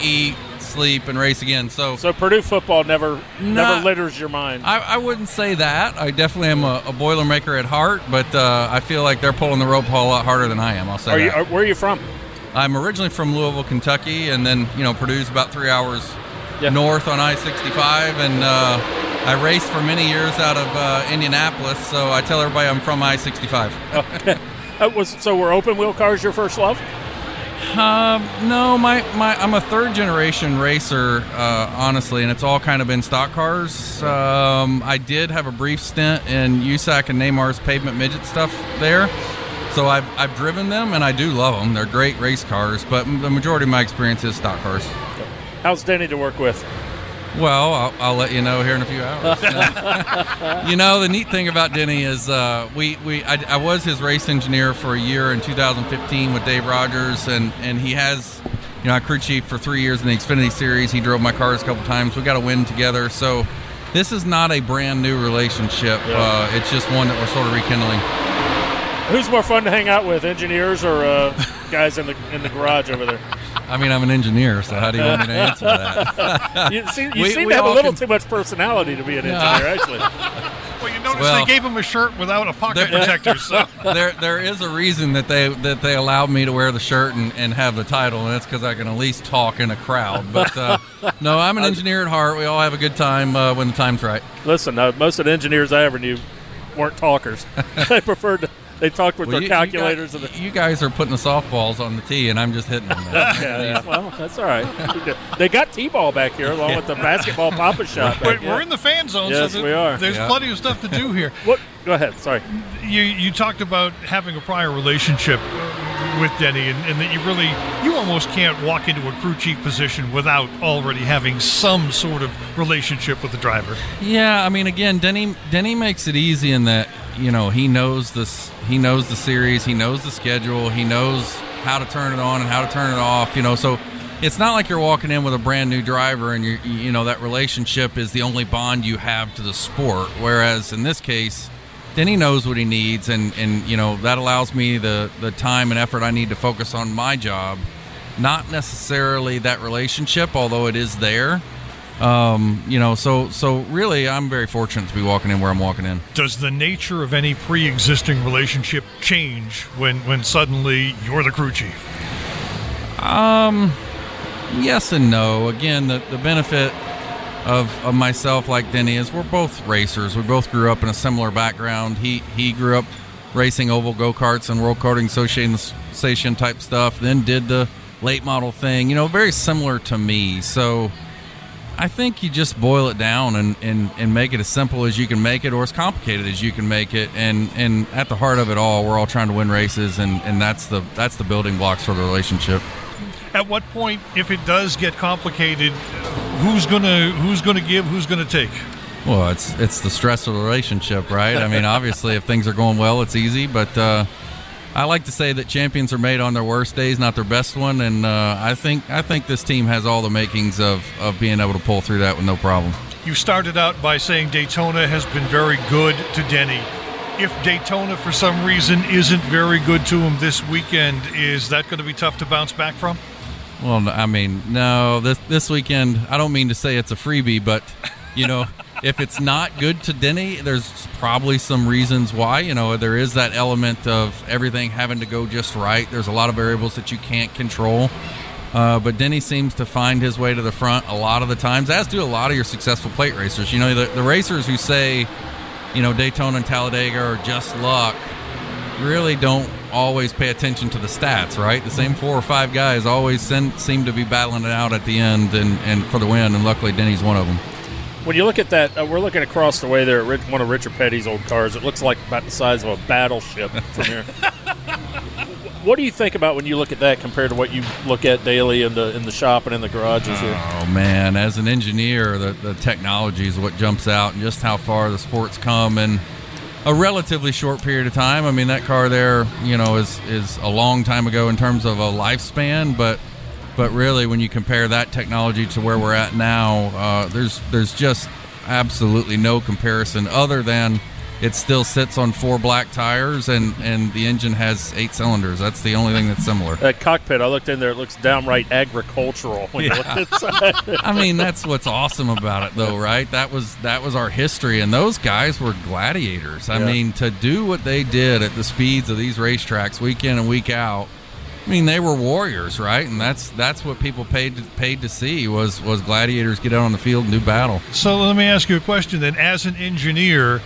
Eat, sleep, and race again. So, So Purdue football never Nah. never litters your mind. I, I wouldn't say that. I definitely am a, a Boilermaker at heart, but uh, I feel like they're pulling the rope a lot harder than I am. I'll say Are you, are, where are you from? I'm originally from Louisville, Kentucky, and then you know Purdue's about three hours Yeah. north on I-65, and uh, I raced for many years out of uh, Indianapolis. So I tell everybody I'm from I-65. Uh, was so were open wheel cars your first love? Um, no, my, my I'm a third generation racer, uh, honestly, and it's all kind of been stock cars. Um, I did have a brief stint in USAC and Neymar's pavement midget stuff there, so I've I've driven them and I do love them. They're great race cars, but the majority of my experience is stock cars. How's Denny to work with? Well, I'll, I'll let you know here in a few hours. you know, the neat thing about Denny is uh, we, we I, I was his race engineer for a year in 2015 with Dave Rogers, and, and he has, you know, I crew chief for three years in the Xfinity Series. He drove my cars a couple times. We got a win together. So this is not a brand new relationship. Uh, it's just one that we're sort of rekindling. Who's more fun to hang out with, engineers or uh, guys in the in the garage over there? I mean, I'm an engineer, so how do you want me to answer that? You, see, you We- seem we to have a little can- too much personality to be an Yeah. engineer, actually. Well, you notice Well- they gave him a shirt without a pocket There- protector. So there there is a reason that they that they allowed me to wear the shirt and, and have the title, and that's because I can at least talk in a crowd. But uh, no, I'm an engineer at heart. We all have a good time uh, when the time's right. Listen, uh, most of the engineers I ever knew weren't talkers. they preferred to, they talked with Well, their you- you calculators guys, and the you guys are putting the softballs on the tee, and I'm just hitting them. Yeah, yeah. Well, that's all right. They got T-ball back here along with the basketball Pop-A-Shot. but back we're here. in the fan zone. Yes, so we are. There's Yeah. plenty of stuff to do here. What? Go ahead. Sorry. You you talked about having a prior relationship with Denny, and, and that you really you almost can't walk into a crew chief position without already having some sort of relationship with the driver. Yeah, I mean, again, Denny Denny makes it easy in that you know he knows this, he knows the series, he knows the schedule, he knows how to turn it on and how to turn it off. You know, so it's not like you're walking in with a brand new driver and you you know that relationship is the only bond you have to the sport. Whereas in this case. Denny knows what he needs, and, and you know that allows me the, the time and effort I need to focus on my job, not necessarily that relationship, although it is there. Um, you know, so so really, I'm very fortunate to be walking in where I'm walking in. Does the nature of any pre-existing relationship change when when suddenly you're the crew chief? Um, yes and no. Again, the the benefit of of myself like Denny is we're both racers. We both grew up in a similar background. He he grew up racing oval go karts and World Karting Association type stuff. Then did the late model thing. You know, very similar to me. So. I think you just boil it down and, and, and make it as simple as you can make it or as complicated as you can make it and, and at the heart of it all we're all trying to win races and, and that's the that's the building blocks for the relationship. At what point, if it does get complicated, who's gonna who's gonna give, who's gonna take? Well, it's it's the stress of the relationship, right? I mean, obviously, if things are going well, it's easy. But uh, I like to say that champions are made on their worst days, not their best one. And uh, I think I think this team has all the makings of of being able to pull through that with no problem. You started out by saying Daytona has been very good to Denny. If Daytona, for some reason, isn't very good to him this weekend, is that going to be tough to bounce back from? Well, I mean, no, this this weekend. I don't mean to say it's a freebie, but you know, if it's not good to Denny, there's probably some reasons why. You know, there is that element of everything having to go just right. There's a lot of variables that you can't control. Uh, but Denny seems to find his way to the front a lot of the times, as do a lot of your successful plate racers. You know, the, the racers who say, you know, Daytona and Talladega are just luck really don't always pay attention to the stats, right? The same four or five guys always send, seem to be battling it out at the end and, and for the win, and luckily Denny's one of them. When you look at that, uh, we're looking across the way there at one of Richard Petty's old cars. It looks like about the size of a battleship from here. What do you think about when you look at that compared to what you look at daily in the in the shop and in the garages here? Oh man, as an engineer, the, the technology is what jumps out, and just how far the sport's come in a relatively short period of time. I mean, that car there, you know, is is a long time ago in terms of a lifespan, but but really, when you compare that technology to where we're at now, uh, there's there's just absolutely no comparison other than it still sits on four black tires and and the engine has eight cylinders that's the only thing that's similar That cockpit, I looked in there. It looks downright agricultural when you look inside. i mean that's what's awesome about it though right that was that was our history and those guys were gladiators i Yeah. mean to do what they did at the speeds of these racetracks week in and week out I mean, they were warriors, right? And that's that's what people paid to, paid to see was was gladiators get out on the field and do battle. So let me ask you a question then. As an engineer,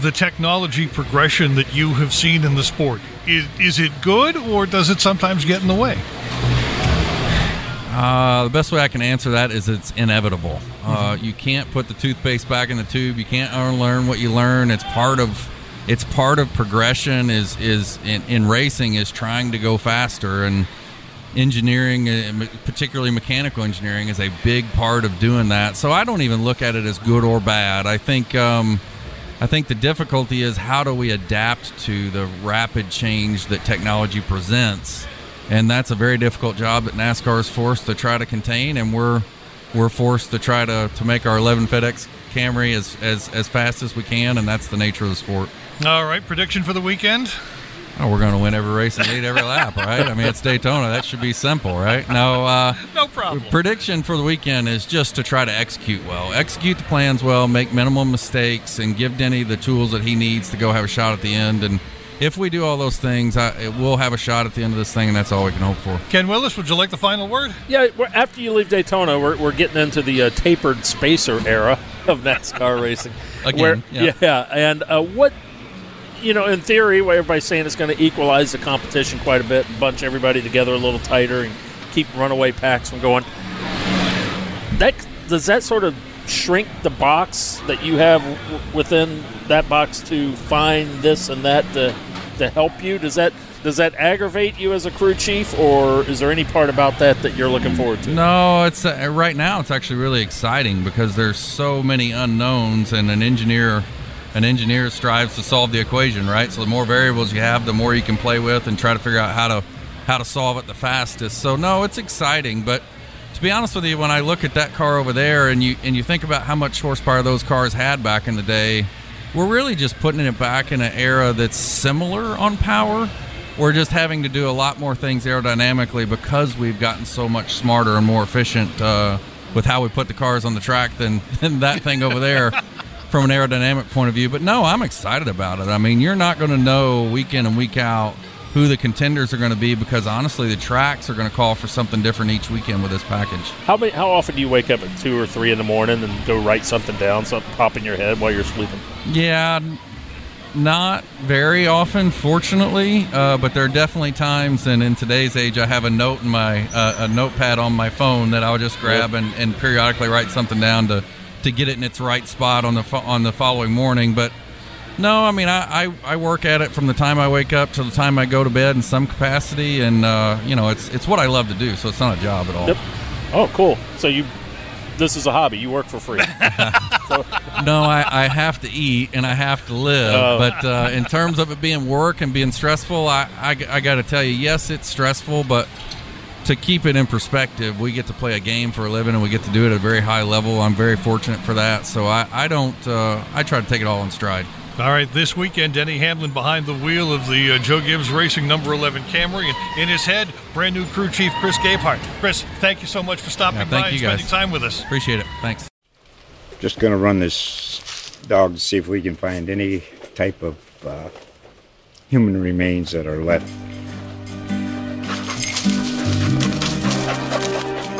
the technology progression that you have seen in the sport, is, is it good or does it sometimes get in the way? Uh, the best way I can answer that is it's inevitable. Uh, you can't put the toothpaste back in the tube. You can't unlearn what you learn. It's part of it's part of progression. Is is in, in racing is trying to go faster and engineering, uh, particularly mechanical engineering, is a big part of doing that. So I don't even look at it as good or bad. I think. Um, I think the difficulty is how do we adapt to the rapid change that technology presents, and that's a very difficult job that NASCAR is forced to try to contain, and we're we're forced to try to, to make our 11 FedEx Camry as, as as fast as we can, and that's the nature of the sport. All right, prediction for the weekend? Oh, we're going to win every race and lead every lap, right? I mean, it's Daytona. That should be simple, right? No, uh, No problem. prediction for the weekend is just to try to execute well, execute the plans well, make minimal mistakes, and give Denny the tools that he needs to go have a shot at the end. And if we do all those things, I, it will have a shot at the end of this thing, and that's all we can hope for. Ken Willis, would you like the final word? Yeah, after you leave Daytona, we're, we're getting into the uh, tapered spacer era of NASCAR racing. Again, Where- yeah. yeah. And uh, what, you know, in theory, everybody's saying it's going to equalize the competition quite a bit and bunch everybody together a little tighter and keep runaway packs from going. That does that sort of shrink the box that you have within that box to find this and that to to help you? Does that does that aggravate you as a crew chief, or is there any part about that that you're looking forward to? No, it's uh, right now. It's actually really exciting because there's so many unknowns, and an engineer, an engineer strives to solve the equation, right? So the more variables you have, the more you can play with and try to figure out how to how to solve it the fastest. So no, it's exciting, but to be honest with you, when I look at that car over there, and you and you think about how much horsepower those cars had back in the day, we're really just putting it back in an era that's similar on power. We're just having to do a lot more things aerodynamically because we've gotten so much smarter and more efficient uh, with how we put the cars on the track than, than that thing over there from an aerodynamic point of view. But no, I'm excited about it. I mean, you're not going to know week in and week out who the contenders are going to be because honestly, the tracks are going to call for something different each weekend with this package. How many, How often do you wake up at two or three in the morning and go write something down, something pop in your head while you're sleeping? Yeah, not very often, fortunately, uh, but there are definitely times. And in today's age, I have a note in my uh, a notepad on my phone that I'll just grab and, and periodically write something down to to get it in its right spot on the fo- on the following morning. But no, I mean I, I, I work at it from the time I wake up to the time I go to bed in some capacity, and uh, you know it's it's what I love to do, so it's not a job at all. Yep. Oh, cool. So you, this is a hobby. You work for free. so, No, I, I have to eat and I have to live. Oh. But uh, in terms of it being work and being stressful, I, I, got to tell you, yes, it's stressful, but to keep it in perspective, we get to play a game for a living and we get to do it at a very high level. I'm very fortunate for that. So I, I don't, uh, I try to take it all in stride. All right, this weekend, Denny Hamlin behind the wheel of the uh, Joe Gibbs Racing number 11 Camry, and in his head, brand new crew chief Chris Gabehart. Chris, thank you so much for stopping Yeah, thank by and you, spending time with us. Appreciate it. Thanks. Just going to run this dog to see if we can find any type of uh, human remains that are left.